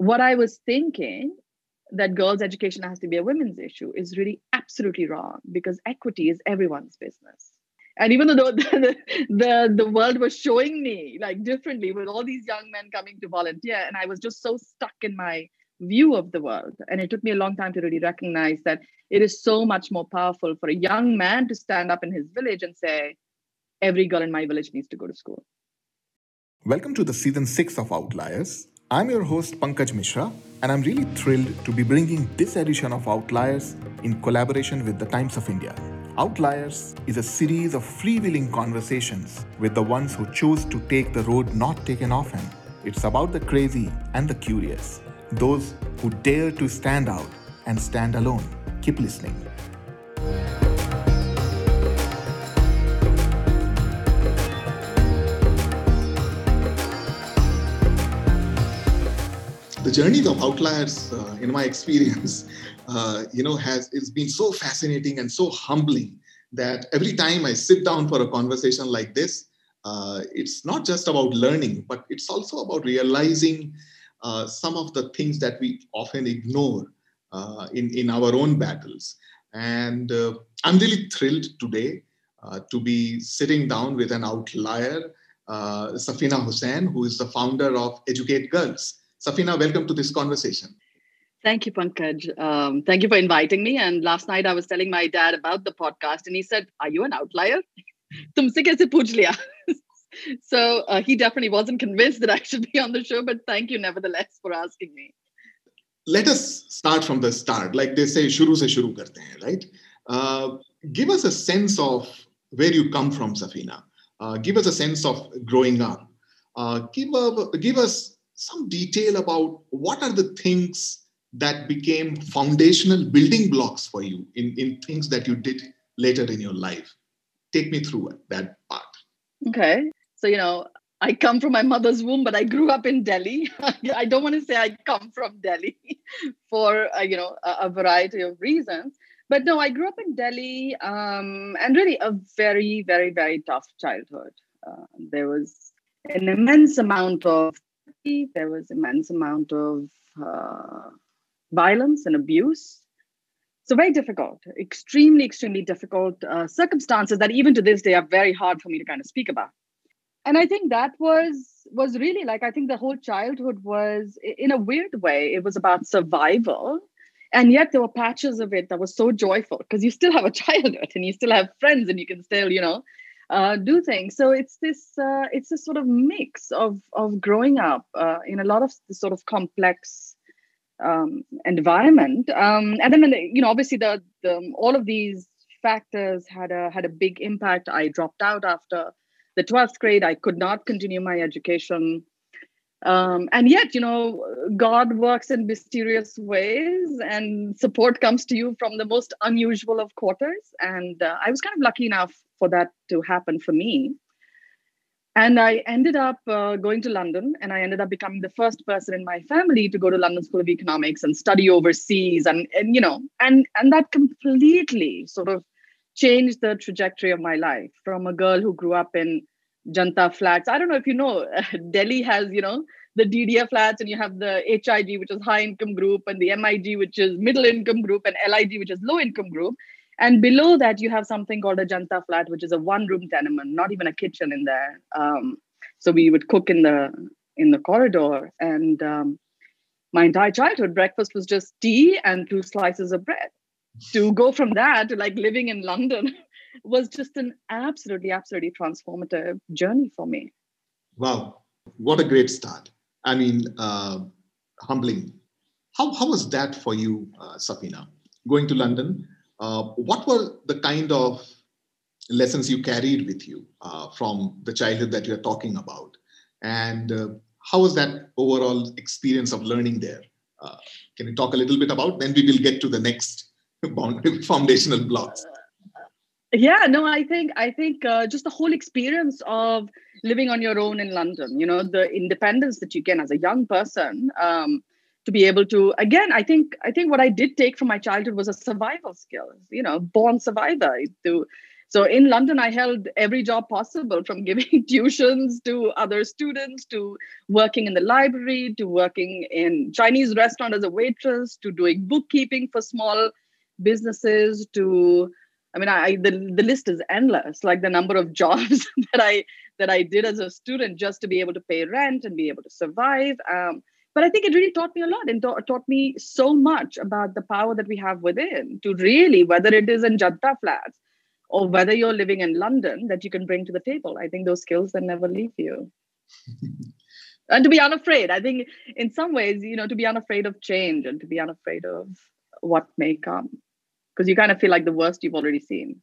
what I was thinking that girls' education has to be a women's issue is really absolutely wrong because equity is everyone's business. And even though the, the, the world was showing me like differently with all these young men coming to volunteer, and I was just so stuck in my view of the world. And it took me a long time to really recognize that it is so much more powerful for a young man to stand up in his village and say, every girl in my village needs to go to school. Welcome to the season six of Outliers. I'm your host Pankaj Mishra, and I'm really thrilled to be bringing this edition of Outliers in collaboration with the Times of India. Outliers is a series of freewheeling conversations with the ones who choose to take the road not taken often. It's about the crazy and the curious, those who dare to stand out and stand alone. Keep listening. The journey of outliers uh, in my experience uh, you know has it's been so fascinating and so humbling that every time i sit down for a conversation like this uh, it's not just about learning but it's also about realizing uh, some of the things that we often ignore uh, in, in our own battles. And uh, i'm really thrilled today to be sitting down with an outlier safeena husain who is the founder of educate girls Safeena, welcome to this conversation. Thank you, Pankaj. Um, thank you for inviting me. And last night I was telling my dad about the podcast, and he said, "Are you an outlier? Pooch liya?" so uh, he definitely wasn't convinced that I should be on the show. But thank you, nevertheless, for asking me. Let us start from the start, like they say, "Shuru se shuru karte hain," right? Uh, give us a sense of where you come from, Safeena. Uh, give us a sense of growing up. Uh, give, a, give us some detail about what are the things that became foundational building blocks for you in, in things that you did later in your life. Take me through that part. Okay. So, you know, I come from my mother's womb, but I grew up in Delhi. I don't want to say I come from Delhi for, uh, you know, a, a, variety of reasons. But no, I grew up in Delhi um, and really a very, very, very tough childhood. Uh, there was an immense amount of there was immense amount of uh, violence and abuse. So very difficult, extremely, extremely difficult uh, circumstances that even to this day are very hard for me to kind of speak about. And I think that was was really like I think the whole childhood was in a weird way it was about survival, and yet there were patches of it that was so joyful because you still have a childhood and you still have friends and you can still you know uh, do things. So it's this uh, it's this sort of mix of of growing up uh, in a lot of sort of complex um, environment, um, and then you know obviously the, the all of these factors had a had a big impact. I dropped out after the twelfth grade. I could not continue my education. Um, and yet, you know, God works in mysterious ways, and support comes to you from the most unusual of quarters. And uh, I was kind of lucky enough for that to happen for me. And I ended up uh, going to London, and I ended up becoming the first person in my family to go to London School of Economics and study overseas, and, and you know, and and that completely sort of changed the trajectory of my life from a girl who grew up in Janta flats. I don't know if you know, Delhi has you know the DDA flats, and you have the HIG, which is high income group, and the MIG, which is middle income group, and LIG, which is low income group. And below that, you have something called a janta flat, which is a one-room tenement, not even a kitchen in there. Um, so we would cook in the in the corridor, and um, my entire childhood breakfast was just tea and two slices of bread. To go from that to like living in London was just an absolutely, absolutely transformative journey for me. Wow, what a great start! I mean, uh, humbling. How how was that for you, uh, Safeena? Going to London, uh, what were the kind of lessons you carried with you uh, from the childhood that you're talking about? And uh, how was that overall experience of learning there? Uh, can you talk a little bit about? Then we will get to the next foundational blocks. Yeah, no, I think I think uh, just the whole experience of living on your own in London. You know, the independence that you get as a young person. Um, to be able to again i think i think what i did take from my childhood was a survival skill you know born survivor to So in London, I held every job possible from giving tuitions to other students to working in the library to working in Chinese restaurant as a waitress to doing bookkeeping for small businesses to I mean, I the, the list is endless. Like the number of jobs that I that I did as a student just to be able to pay rent and be able to survive. Um, but I think it really taught me a lot and ta- taught me so much about the power that we have within to really, whether it is in Janta flats or whether you're living in London, that you can bring to the table. I think those skills that never leave you. and to be unafraid. I think in some ways, you know, to be unafraid of change and to be unafraid of what may come because you kind of feel like the worst you've already seen.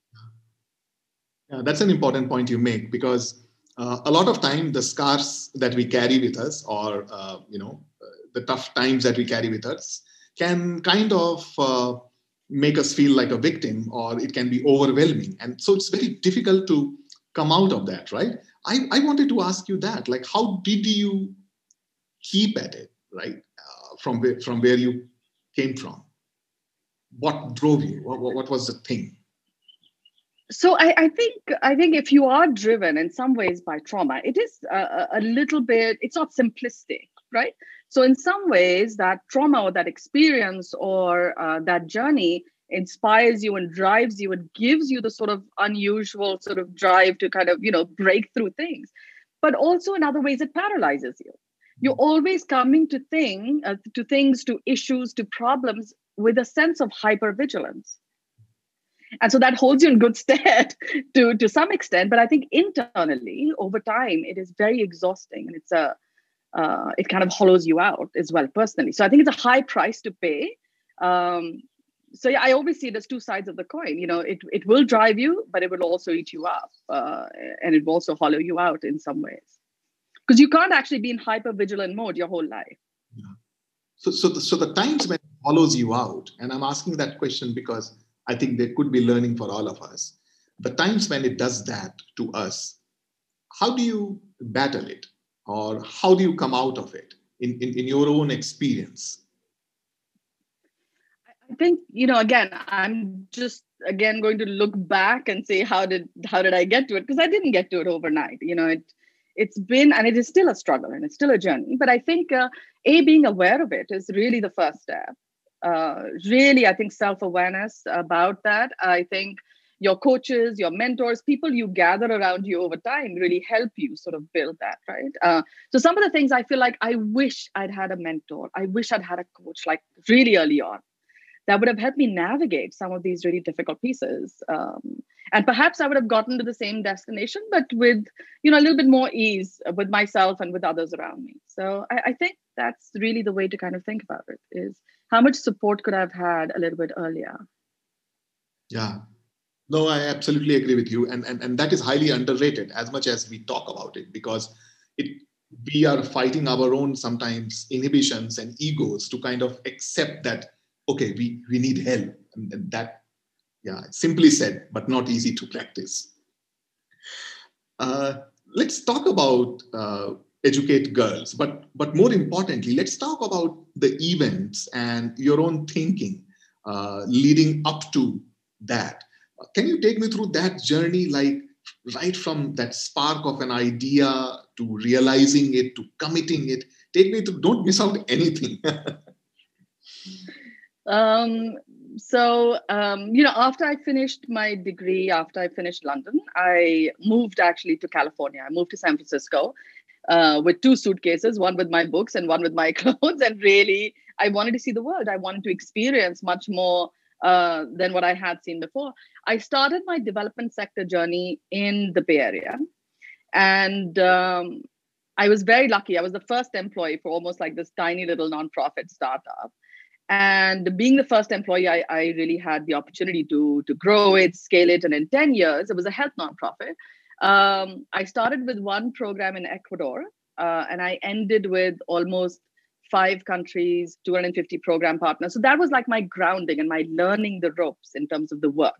Yeah, that's an important point you make because uh, a lot of time the scars that we carry with us or uh, you know the tough times that we carry with us can kind of uh, make us feel like a victim or it can be overwhelming. And so it's very difficult to come out of that right? I, I wanted to ask you that like how did you keep at it right uh, from where, from where you came from what drove you what, what was the thing so I, I, think I think if you are driven in some ways by trauma, it is a, a, little bit. It's not simplistic, right? So in some ways, that trauma or that experience or uh, that journey inspires you and drives you and gives you the sort of unusual sort of drive to kind of you know break through things. But also in other ways, it paralyzes you. You're always coming to thing uh, to things, to issues, to problems with a sense of hypervigilance and so that holds you in good stead to to some extent but i think internally over time it is very exhausting and it's a uh, it kind of hollows you out as well personally so i think it's a high price to pay um, so yeah, I always see it as two sides of the coin. You know, it it will drive you, but it will also eat you up, uh, and it will also hollow you out in some ways, because you can't actually be in hyper vigilant mode your whole life. Yeah. So so the, so the times when it hollows you out, and I'm asking that question because I think there could be learning for all of us. The times when it does that to us, how do you battle it? Or how do you come out of it in, in, in your own experience? I think, you know, again, I'm just again going to look back and say how did how did I get to it? Because I didn't get to it overnight. You know, it it's been and it is still a struggle and it's still a journey. But I think uh, a being aware of it is really the first step uh, really, I think, self awareness about that. I think your coaches, your mentors, people you gather around you over time really help you sort of build that, right? Uh, so, some of the things I feel like I wish I'd had a mentor, I wish I'd had a coach like really early on that would have helped me navigate some of these really difficult pieces. Um, and perhaps I would have gotten to the same destination, but with you know a little bit more ease with myself and with others around me. So I, I think that's really the way to kind of think about it: is how much support could I have had a little bit earlier? Yeah. No, I absolutely agree with you. And, and, and that is highly underrated as much as we talk about it because it we are fighting our own sometimes inhibitions and egos to kind of accept that okay we we need help and, that yeah simply said but not easy to practice uh, let's talk about uh, educate girls. But but more importantly let's talk about the events and your own thinking uh, leading up to that. Can you take me through that journey like right from that spark of an idea to realizing it to committing it? Take me to don't miss out anything. Um so um, you know after i finished my degree after i finished london i moved actually to california. I moved to san francisco uh, with two suitcases, one with my books and one with my clothes. And really, I wanted to see the world. I wanted to experience much more uh, than what I had seen before. I started my development sector journey in the Bay Area. And um, I was very lucky. I was the first employee for almost like this tiny little nonprofit startup. And being the first employee, I, I really had the opportunity to, to grow it, scale it. And in 10 years, it was a health nonprofit. Um, I started with one program in Ecuador, uh, and I ended with almost five countries, 250 program partners. So that was like my grounding and my learning the ropes in terms of the work.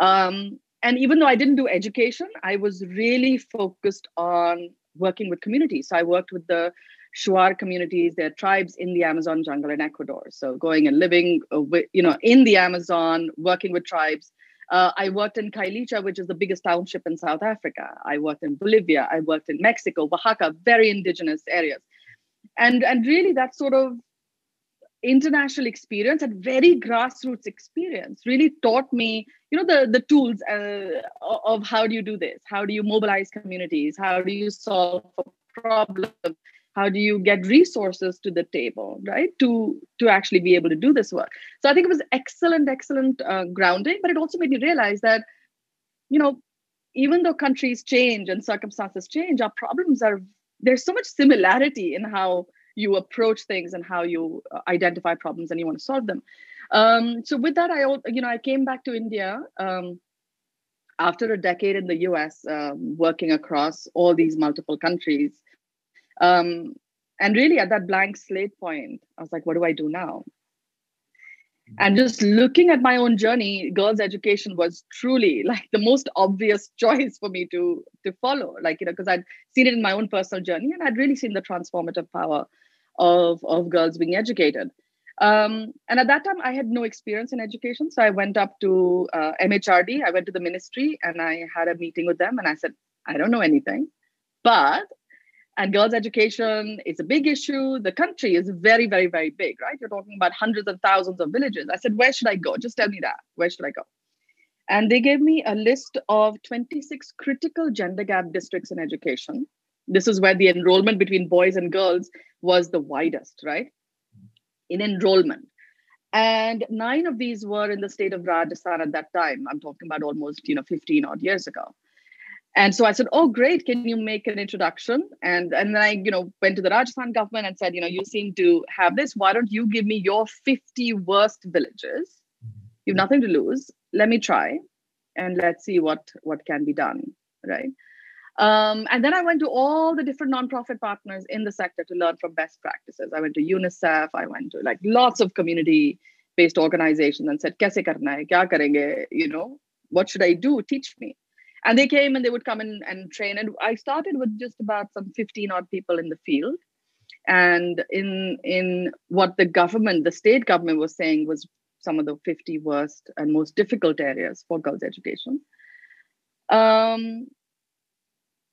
Um, and even though I didn't do education, I was really focused on working with communities. So I worked with the Shuar communities, their tribes in the Amazon jungle in Ecuador. So going and living, uh, you know, in the Amazon, working with tribes Uh, I worked in Khayelitsha, which is the biggest township in South Africa. I worked in Bolivia. I worked in Mexico, Oaxaca, very indigenous areas. And, and really, that sort of international experience and very grassroots experience really taught me you know the the tools uh, of how do you do this how do you mobilize communities how do you solve a problem how do you get resources to the table right? To to actually be able to do this work. So i think it was excellent excellent uh, grounding but it also made me realize that you know even though countries change and circumstances change our problems are there's so much similarity in how you approach things and how you uh, identify problems and you want to solve them. Um, so with that i you know i came back to india um, after a decade in the us um, working across all these multiple countries um, and really at that blank slate point i was like what do i do now and just looking at my own journey girls education was truly like the most obvious choice for me to to follow like you know because i'd seen it in my own personal journey and i'd really seen the transformative power of, of girls being educated. Um, and at that time, I had no experience in education. So I went up to uh, MHRD, I went to the ministry and I had a meeting with them and I said, I don't know anything. But, and girls' education is a big issue. The country is very, very, very big, right? You're talking about hundreds of thousands of villages. I said, Where should I go? Just tell me that. Where should I go? And they gave me a list of 26 critical gender gap districts in education this is where the enrollment between boys and girls was the widest, right? In enrollment. And nine of these were in the state of Rajasthan at that time. I'm talking about almost, you know, 15 odd years ago. And so I said, "Oh, great! Can you make an introduction?" And and then I, you know, went to the Rajasthan government and said, "You know, you seem to have this. Why don't you give me your 50 worst villages? You've nothing to lose. Let me try, and let's see what what can be done." Right. Um, and then I went to all the different nonprofit partners in the sector to learn from best practices. I went to UNICEF, I went to like lots of community based organizations and said, Kaise karna hai? Kya karenge? You know, what should I do? Teach me. And they came and they would come in and train. And I started with just about some 15 odd people in the field. And in in what the government, the state government was saying was some of the 50 worst and most difficult areas for girls' education. Um,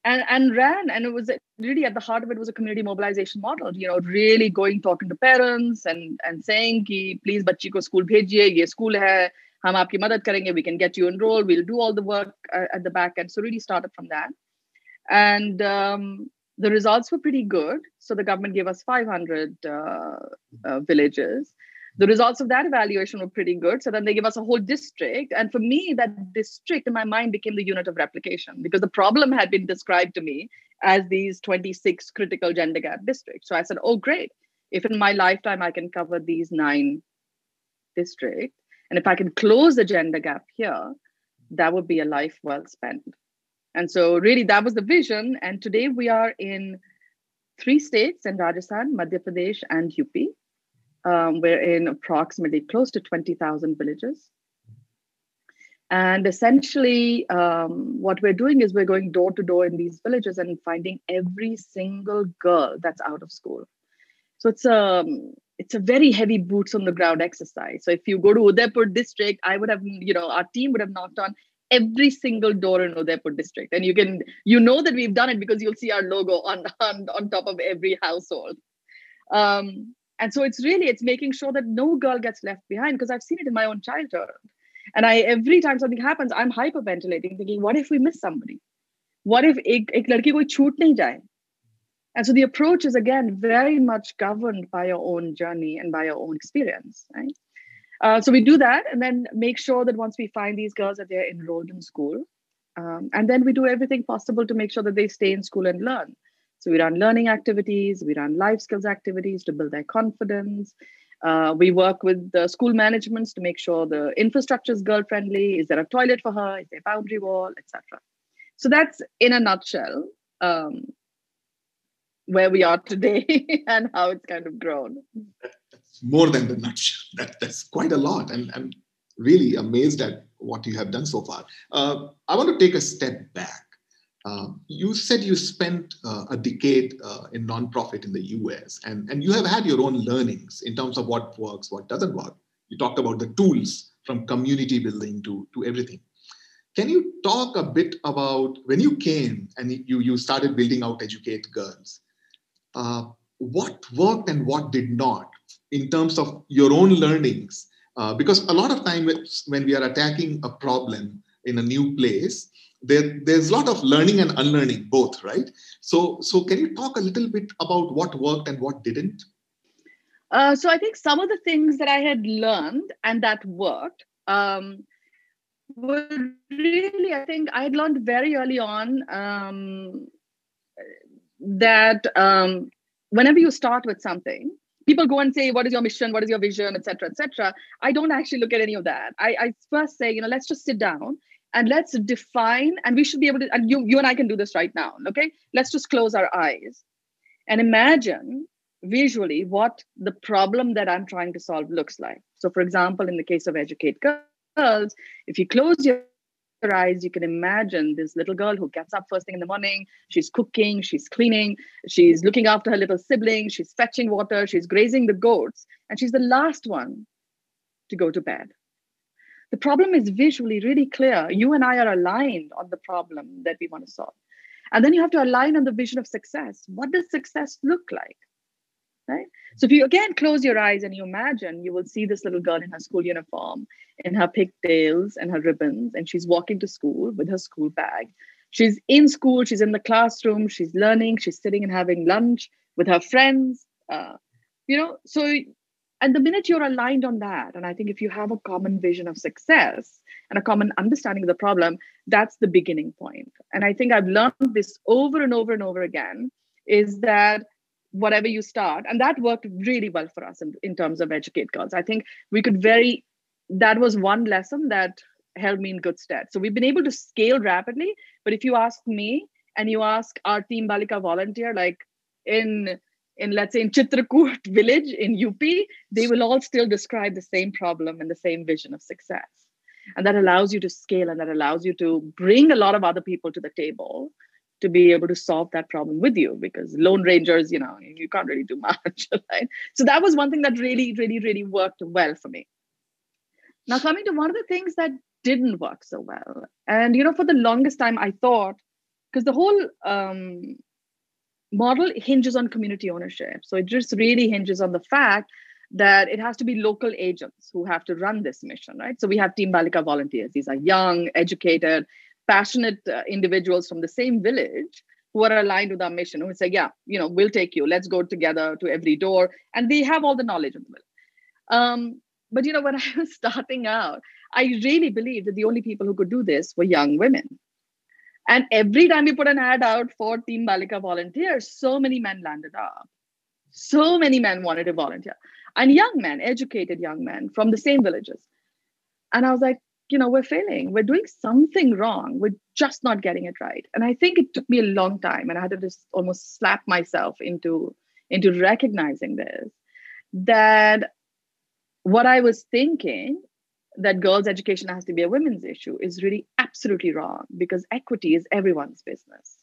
and and ran and it was really at the heart of it was a community mobilization model you know really going talking to parents and and saying ki please bachchi ko school bhejiye ye school hai madad karenge we can get you enrolled we'll do all the work uh, at the back end so really started from that and um, the results were pretty good so the government gave us 500 uh, uh, villages the results of that evaluation were pretty good. So then they gave us a whole district. And for me, that district in my mind became the unit of replication because the problem had been described to me as these 26 critical gender gap districts. So I said, oh, great. If in my lifetime I can cover these nine districts, and if I can close the gender gap here, that would be a life well spent. And so, really, that was the vision. And today we are in three states in Rajasthan, Madhya Pradesh, and UP. Um, we're in approximately close to 20,000 villages. And essentially, um, what we're doing is we're going door to door in these villages and finding every single girl that's out of school. So it's a um, it's a very heavy boots on the ground exercise. So if you go to Udaipur district, I would have you know our team would have knocked on every single door in Udaipur district, and you can you know that we've done it because you'll see our logo on on, on top of every household. Um, and so it's really it's making sure that no girl gets left behind because i've seen it in my own childhood and i every time something happens i'm hyperventilating thinking what if we miss somebody what if ek, ek ladki koi choot nahi jaye and so the approach is again very much governed by your own journey and by your own experience right uh, so we do that and then make sure that once we find these girls that they're enrolled in school um, and then we do everything possible to make sure that they stay in school and learn so we run learning activities, we run life skills activities to build their confidence. Uh, we work with the school managements to make sure the infrastructure is girl friendly. Is there a toilet for her? Is there a boundary wall, etc. So that's in a nutshell um, where we are today and how it's kind of grown. That's more than the nutshell. That, that's quite a lot. And I'm really amazed at what you have done so far. Uh, I want to take a step back um, you said you spent uh, a decade uh, in nonprofit in the US, and, and you have had your own learnings in terms of what works, what doesn't work. You talked about the tools from community building to, to everything. Can you talk a bit about when you came and you, you started building out Educate Girls? Uh, what worked and what did not in terms of your own learnings? Uh, because a lot of time when we are attacking a problem in a new place, there, there's a lot of learning and unlearning both, right? So, so can you talk a little bit about what worked and what didn't? Uh, so I think some of the things that I had learned and that worked um, were really, I think I had learned very early on um, that um, whenever you start with something, people go and say, "What is your mission? What is your vision?" etc., etc. I don't actually look at any of that. I, I first say, you know, let's just sit down and let's define and we should be able to and you you and i can do this right now okay let's just close our eyes and imagine visually what the problem that i'm trying to solve looks like so for example in the case of educate girls if you close your eyes you can imagine this little girl who gets up first thing in the morning she's cooking she's cleaning she's looking after her little sibling she's fetching water she's grazing the goats and she's the last one to go to bed the problem is visually really clear. You and I are aligned on the problem that we want to solve. And then you have to align on the vision of success. What does success look like? So if you again close your eyes and you imagine, you will see this little girl in her school uniform, in her pigtails and her ribbons, and she's walking to school with her school bag. She's in school, she's in the classroom, she's learning, she's sitting and having lunch with her friends. Uh, you know, so and the minute you're aligned on that, and I think if you have a common vision of success and a common understanding of the problem, that's the beginning point. And I think I've learned this over and over and over again is that whatever you start, and that worked really well for us in, in terms of educate girls. I think we could very, that was one lesson that held me in good stead. So we've been able to scale rapidly. But if you ask me and you ask our team Balika volunteer, like in in let's say in Chitrakoot village in UP, they will all still describe the same problem and the same vision of success. And that allows you to scale and that allows you to bring a lot of other people to the table to be able to solve that problem with you because lone rangers, you know, you can't really do much, right? So that was one thing that really, really, really worked well for me. Now, coming to one of the things that didn't work so well, and you know, for the longest time, I thought because the whole um, model hinges on community ownership. So it just really hinges on the fact that it has to be local agents who have to run this mission, right? So we have Team Balika volunteers. These are young, educated, passionate uh, individuals from the same village who are aligned with our mission, who say, yeah, you know, we'll take you. Let's go together to every door. And they have all the knowledge in the village. Um, but, you know, when I was starting out, I really believed that the only people who could do this were young women and every time we put an ad out for Team Balika volunteers, so many men landed up. So many men wanted to volunteer. And young men, educated young men from the same villages. And I was like, you know, we're failing. We're doing something wrong. We're just not getting it right. And I think it took me a long time. And I had to just almost slap myself into, into recognizing this that what I was thinking that girls' education has to be a women's issue is really absolutely wrong because equity is everyone's business.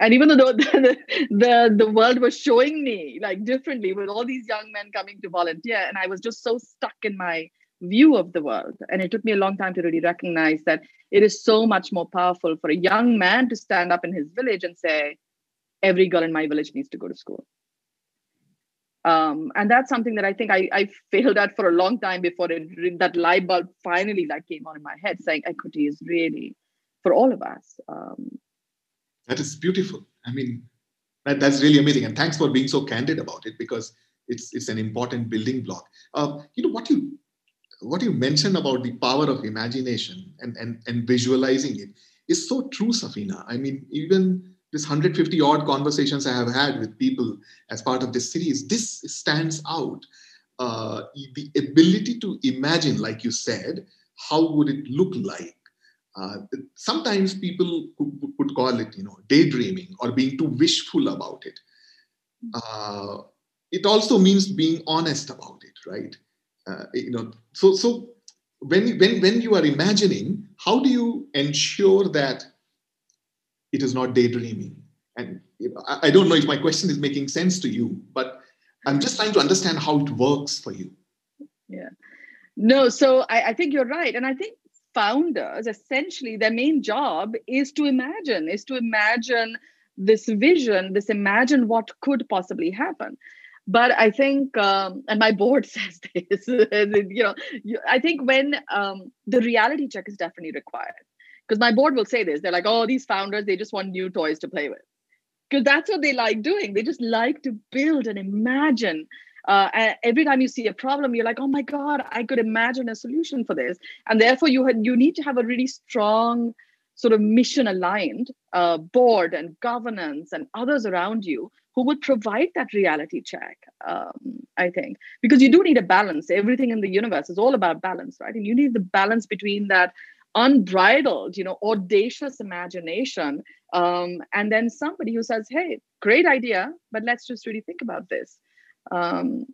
And even though the, the, the world was showing me like differently with all these young men coming to volunteer, and I was just so stuck in my view of the world. And it took me a long time to really recognize that it is so much more powerful for a young man to stand up in his village and say, every girl in my village needs to go to school um, and that's something that I think I, I failed at for a long time before it, that light bulb finally like came on in my head, saying equity is really for all of us. Um, that is beautiful. I mean, that, that's really amazing, and thanks for being so candid about it because it's it's an important building block. Uh, you know what you what you mentioned about the power of imagination and and and visualizing it is so true, Safeena. I mean, even this 150 odd conversations I have had with people as part of this series, this stands out. Uh, the ability to imagine, like you said, how would it look like? Uh, sometimes people would call it, you know, daydreaming or being too wishful about it. Uh, it also means being honest about it, right? Uh, you know, so so when when when you are imagining, how do you ensure that it is not daydreaming. And you know, I, I don't know if my question is making sense to you, but I'm just trying to understand how it works for you. Yeah. No, so I, I think you're right. And I think founders essentially their main job is to imagine, is to imagine this vision, this imagine what could possibly happen but i think um, and my board says this you know you, i think when um, the reality check is definitely required. Because my board will say this they're like oh these founders they just want new toys to play with. Because that's what they like doing. They just like to build and imagine uh, every time you see a problem you're like oh my god i could imagine a solution for this. And therefore you had, you need to have a really strong sort of mission aligned uh, board and governance and others around you who would provide that reality check um, i think. Because you do need a balance. Everything in the universe is all about balance right? And you need the balance between that unbridled you know audacious imagination um, and then somebody who says hey great idea but let's just really think about this. Um,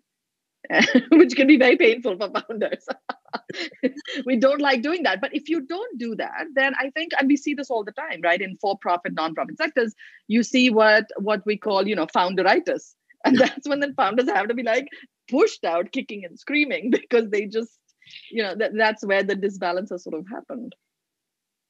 which can be very painful for founders. we don't like doing that. But if you don't do that, then I think, and we see this all the time, right? In for-profit, non-profit sectors, you see what what we call, you know, founderitis. And that's when the founders have to be like pushed out, kicking and screaming, because they just, you know, that, that's where the disbalance has sort of happened.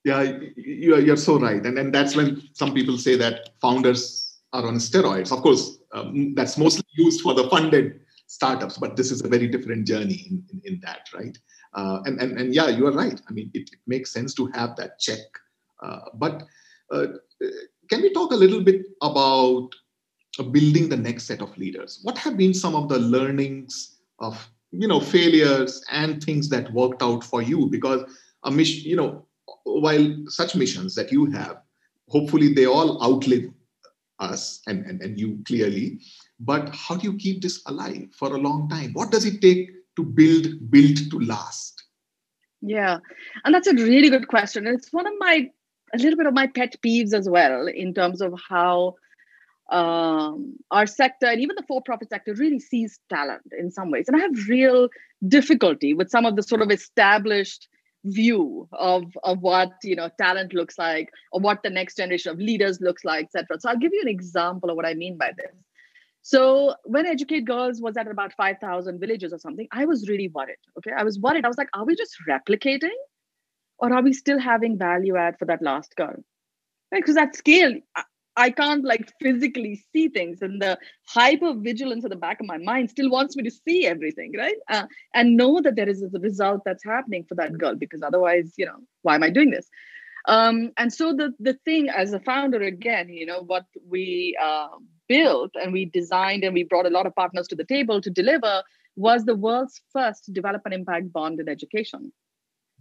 Yeah, you're, you're so right. And, and that's when some people say that founders are on steroids. Of course, um, that's mostly used for the funded startups, but this is a very different journey in, in, in that, right? Uh, and, and, and yeah, you are right. I mean, it, it makes sense to have that check. Uh, but uh, can we talk a little bit about building the next set of leaders? What have been some of the learnings of you know failures and things that worked out for you? Because a mission, you know, while such missions that you have, hopefully they all outlive us and, and, and you clearly. But how do you keep this alive for a long time? What does it take to build build to last? Yeah and that's a really good question. It's one of my a little bit of my pet peeves as well in terms of how um, our sector and even the for-profit sector really sees talent in some ways. And i have real difficulty with some of the sort of established view of of what you know talent looks like or what the next generation of leaders looks like etc so i'll give you an example of what i mean by this so when Educate Girls was at about 5,000 villages or something, I was really worried. Okay. I was worried. I was like, are we just replicating or are we still having value add for that last girl? Right? Because at scale, I, can't like physically see things, and the hyper vigilance at the back of my mind still wants me to see everything, right? Uh, and know that there is a result that's happening for that girl, because otherwise, you know, why am I doing this? Um, and so the the thing as a founder, again, you know, what we uh, built and we designed and we brought a lot of partners to the table to deliver was the world's first development impact bond in education.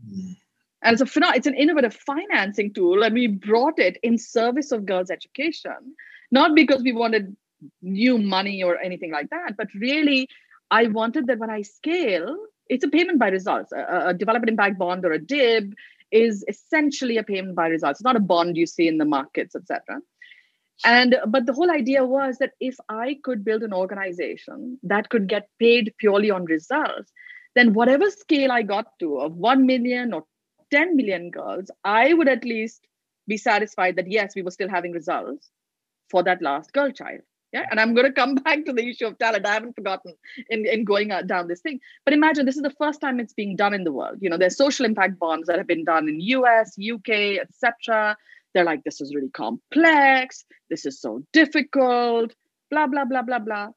Mm. And it's a it's an innovative financing tool, and we brought it in service of girls' education, not because we wanted new money or anything like that, but really, I wanted that when I scale, it's a payment by results. A, a development impact bond or a DIB is essentially a payment by results. It's not a bond you see in the markets, etc and but the whole idea was that if i could build an organization that could get paid purely on results then whatever scale i got to of 1 million or 10 million girls i would at least be satisfied that yes we were still having results for that last girl child yeah and i'm going to come back to the issue of talent i haven't forgotten in, in going uh, down this thing but imagine this is the first time it's being done in the world you know there's social impact bonds that have been done in us uk etc they're like, this is really complex. This is so difficult, blah, blah, blah, blah, blah.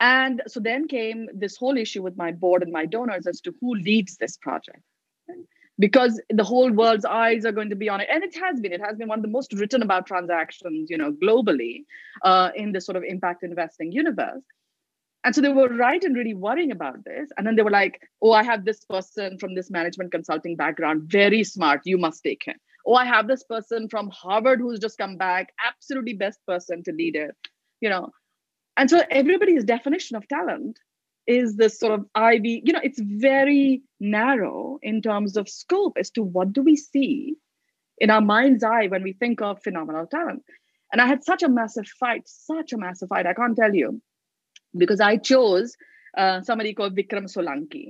And so then came this whole issue with my board and my donors as to who leads this project. Because the whole world's eyes are going to be on it. And it has been. It has been one of the most written about transactions, you know, globally uh, in this sort of impact investing universe. And so they were right and really worrying about this. And then they were like, oh, I have this person from this management consulting background, very smart. You must take him oh i have this person from harvard who's just come back absolutely best person to lead it you know and so everybody's definition of talent is this sort of ivy you know it's very narrow in terms of scope as to what do we see in our mind's eye when we think of phenomenal talent. And i had such a massive fight such a massive fight i can't tell you because i chose uh, somebody called vikram solanki.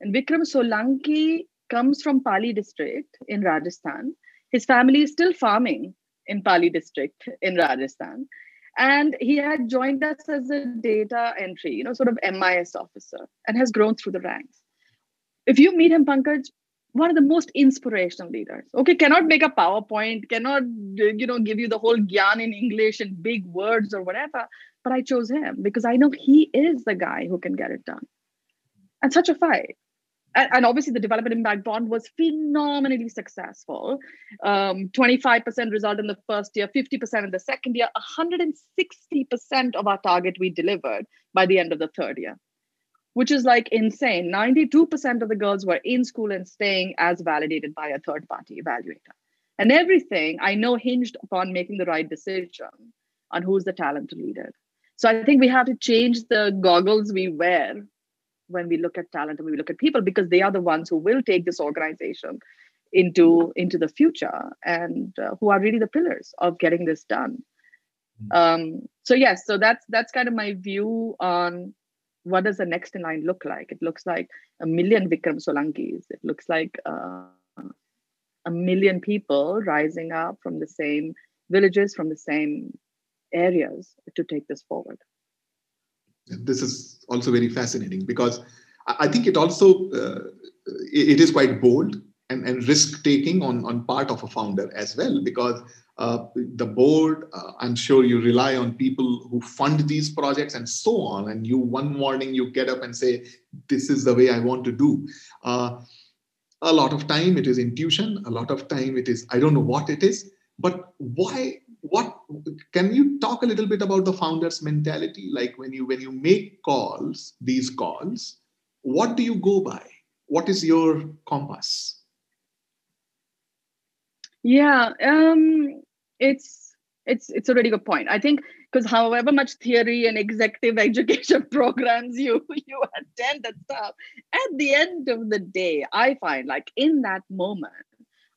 And vikram solanki comes from pali district in rajasthan. His family is still farming in Pali district in Rajasthan. And he had joined us as a data entry, you know, sort of MIS officer and has grown through the ranks. if you meet him, Pankaj, one of the most inspirational leaders. Okay, cannot make a PowerPoint, cannot you know give you the whole gyan in English and big words or whatever. But I chose him because I know he is the guy who can get it done. And such a fight. And, obviously, the development impact bond was phenomenally successful. Um, 25% result in the first year, 50% in the second year, 160% of our target we delivered by the end of the third year which is like insane. 92% of the girls were in school and staying as validated by a third party evaluator. And everything I know hinged upon making the right decision on who's the talent to lead it. So I think we have to change the goggles we wear when we look at talent and we look at people because they are the ones who will take this organization into into the future and uh, who are really the pillars of getting this done mm-hmm. um, so yes so that's that's kind of my view on what does the next in line look like? It looks like a million Vikram Solankis. It looks like uh, a million people rising up from the same villages, from the same areas to take this forward. This is also very fascinating because I think it also uh, it is quite bold and, and risk taking on, on part of a founder as well because uh, the board uh, i'm sure you rely on people who fund these projects and so on. And you one morning you get up and say this is the way i want to do. Uh, a lot of time it is intuition. A lot of time it is i don't know what it is but why what can you talk a little bit about the founder's mentality like when you when you make calls these calls what do you go by what is your compass yeah um it's it's it's a really good point. I think because however much theory and executive education programs you you attend and stuff, at the end of the day, I find like in that moment,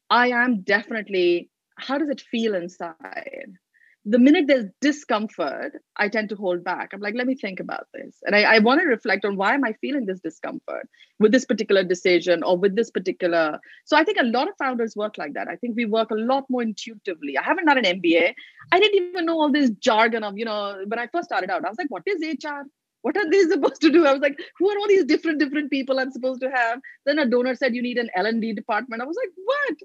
I am definitely how does it feel inside? The minute there's discomfort, I tend to hold back. I'm like, let me think about this. And I, I want to reflect on why am I feeling this discomfort with this particular decision or with this particular. So I think a lot of founders work like that. I think we work a lot more intuitively. I haven't done an MBA. I didn't even know all this jargon of, you know, when I first started out, I was like, what is HR? What are they supposed to do? I was like, who are all these different, different people I'm supposed to have? Then a donor said you need an L&D department. I was like, what?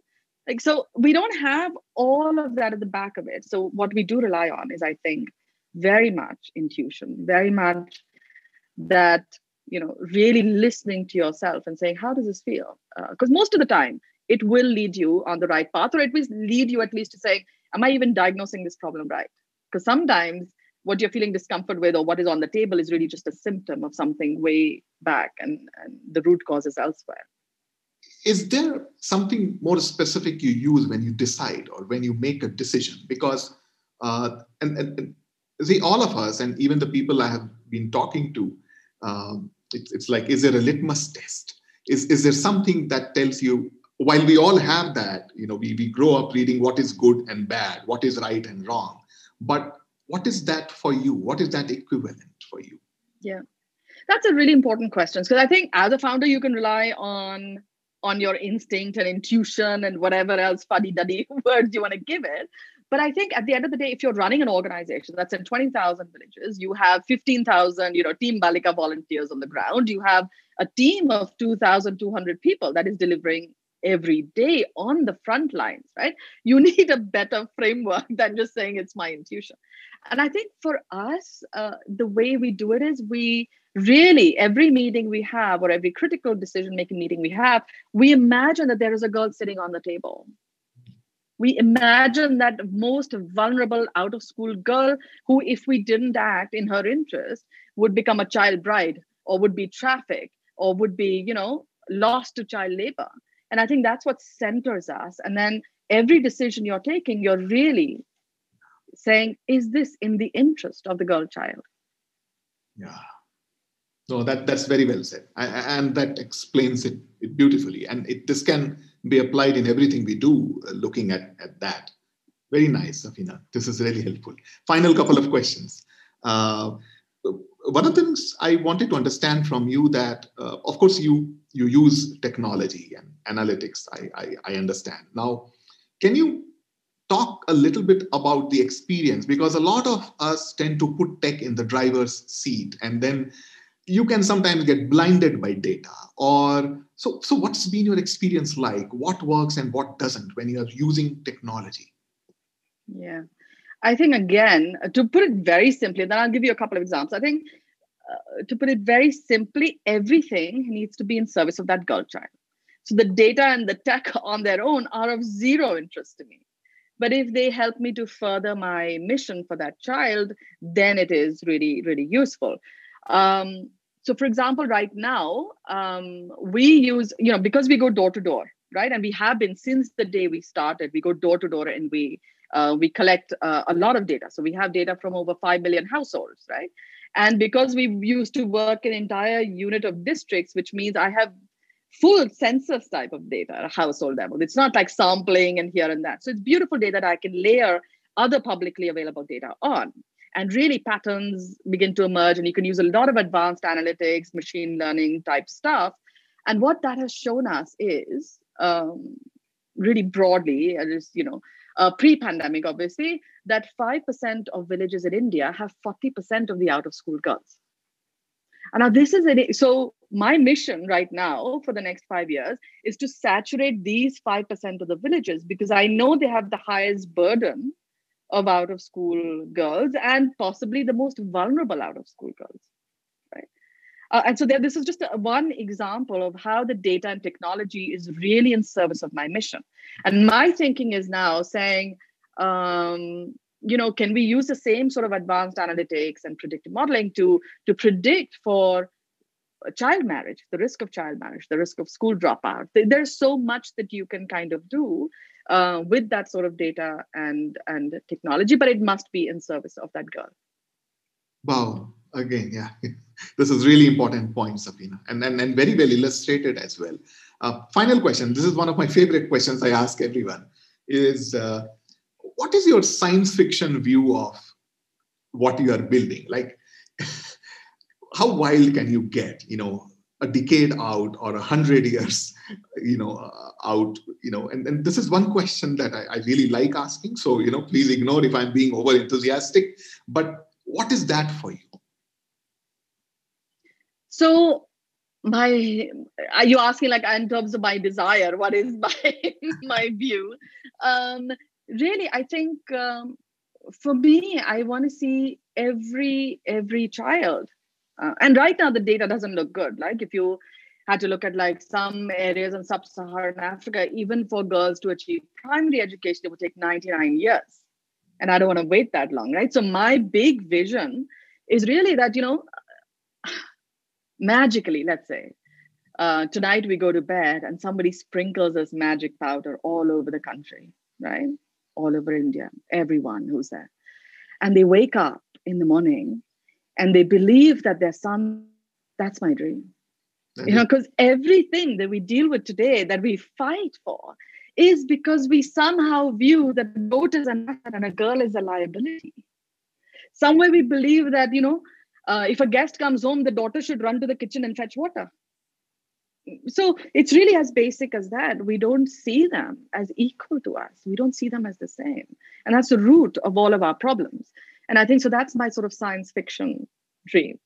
Like so we don't have all of that at the back of it. So what we do rely on is i think very much intuition very much that you know really listening to yourself and saying how does this feel? Because uh, most of the time it will lead you on the right path or it will lead you at least to say am i even diagnosing this problem right? Because sometimes what you're feeling discomfort with or what is on the table is really just a symptom of something way back and, and the root cause is elsewhere is there something more specific you use when you decide or when you make a decision? Because uh, and, and, and, see all of us and even the people i have been talking to um, it, it's like is there a litmus test? Is, is there something that tells you while we all have that you know we, we grow up reading what is good and bad what is right and wrong but what is that for you? What is that equivalent for you? Yeah. That's a really important question because i think as a founder you can rely on on your instinct and intuition and whatever else funny duddy words you want to give it. But I think at the end of the day, if you're running an organization that's in 20,000 villages, you have 15,000, you know, Team Balika volunteers on the ground. You have a team of 2,200 people that is delivering every day on the front lines, right? You need a better framework than just saying it's my intuition. And I think for us, uh, the way we do it is we really every meeting we have or every critical decision making meeting we have we imagine that there is a girl sitting on the table we imagine that most vulnerable out of school girl who if we didn't act in her interest would become a child bride or would be trafficked or would be you know lost to child labor and i think that's what centers us and then every decision you're taking you're really saying is this in the interest of the girl child yeah no, that that's very well said, and that explains it, it beautifully. And it, this can be applied in everything we do, uh, looking at, at that. Very nice, Safeena. This is really helpful. Final couple of questions. Uh, one of the things I wanted to understand from you that, uh, of course, you you use technology and analytics. I, I, I understand. Now, can you talk a little bit about the experience because a lot of us tend to put tech in the driver's seat and then you can sometimes get blinded by data or so so what's been your experience like what works and what doesn't when you're using technology yeah i think again to put it very simply then i'll give you a couple of examples i think uh, to put it very simply everything needs to be in service of that girl child so the data and the tech on their own are of zero interest to me but if they help me to further my mission for that child then it is really really useful um, so, for example, right now, um, we use, you know, because we go door to door, right? And we have been since the day we started, we go door to door and we uh, we collect uh, a lot of data. So we have data from over 5 million households, right? And because we used to work an entire unit of districts, which means I have full census type of data at household level. It's not like sampling and here and that. So it's beautiful data that I can layer other publicly available data on and really patterns begin to emerge and you can use a lot of advanced analytics machine learning type stuff and what that has shown us is um, really broadly just you know uh, pre-pandemic obviously that 5% of villages in india have 40% of the out of school girls. And now this is it so my mission right now for the next five years is to saturate these 5% of the villages because i know they have the highest burden of out of school girls and possibly the most vulnerable out of school girls right? Uh, and so there, this is just a, one example of how the data and technology is really in service of my mission. And my thinking is now saying um, you know can we use the same sort of advanced analytics and predictive modeling to to predict for child marriage the risk of child marriage the risk of school dropout? There's so much that you can kind of do uh, with that sort of data and and technology but it must be in service of that girl. Wow. Again yeah. This is really important point Safeena and, and and very well illustrated as well. Uh, final question. This is one of my favorite questions i ask everyone is uh, what is your science fiction view of what you are building? Like how wild can you get you know a decade out or a hundred years you know uh, out you know? And, and this is one question that I, I really like asking. So you know please ignore if i'm being over enthusiastic but what is that for you? So my are you asking like in terms of my desire what is my my view? Um really i think um, for me i want to see every every child uh, and right now, the data doesn't look good. Like if you had to look at like some areas in sub-Saharan Africa, even for girls to achieve primary education, it would take 99 years. And I don't want to wait that long, right? So my big vision is really that, you know, magically, let's say, uh, tonight we go to bed and somebody sprinkles this magic powder all over the country, right? All over India, everyone who's there. And they wake up in the morning and they believe that their son that's my dream. You know because everything that we deal with today that we fight for is because we somehow view that the vote is an asset and a girl is a liability. Somewhere we believe that you know uh, if a guest comes home the daughter should run to the kitchen and fetch water so it's really as basic as that. We don't see them as equal to us. We don't see them as the same. And that's the root of all of our problems. And i think so that's my sort of science fiction dream.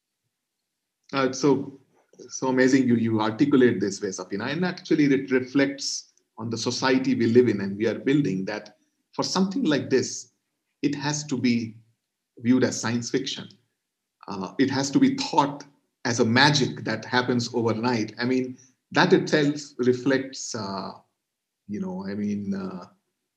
Uh, so so amazing you you articulate this way Safeena and actually it reflects on the society we live in and we are building that for something like this it has to be viewed as science fiction. Uh, it has to be thought as a magic that happens overnight. I mean that itself reflects uh, you know i mean uh,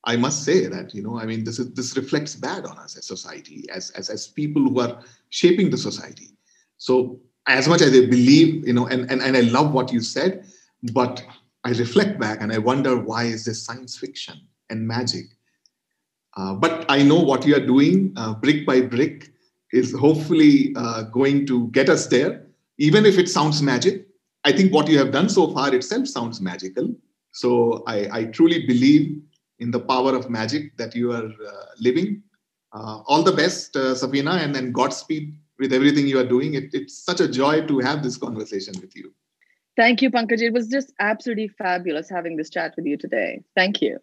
I must say that you know, I mean, this is this reflects bad on us as society, as as as people who are shaping the society. So as much as I believe, you know, and and, and I love what you said, but I reflect back and I wonder why is this science fiction and magic? Uh, but I know what you are doing, uh, brick by brick, is hopefully uh, going to get us there. Even if it sounds magic, I think what you have done so far itself sounds magical. So I, I truly believe in the power of magic that you are uh, living. Uh, all the best, uh, Safeena, and then Godspeed with everything you are doing. It, it's such a joy to have this conversation with you. Thank you, Pankaj. It was just absolutely fabulous having this chat with you today. Thank you.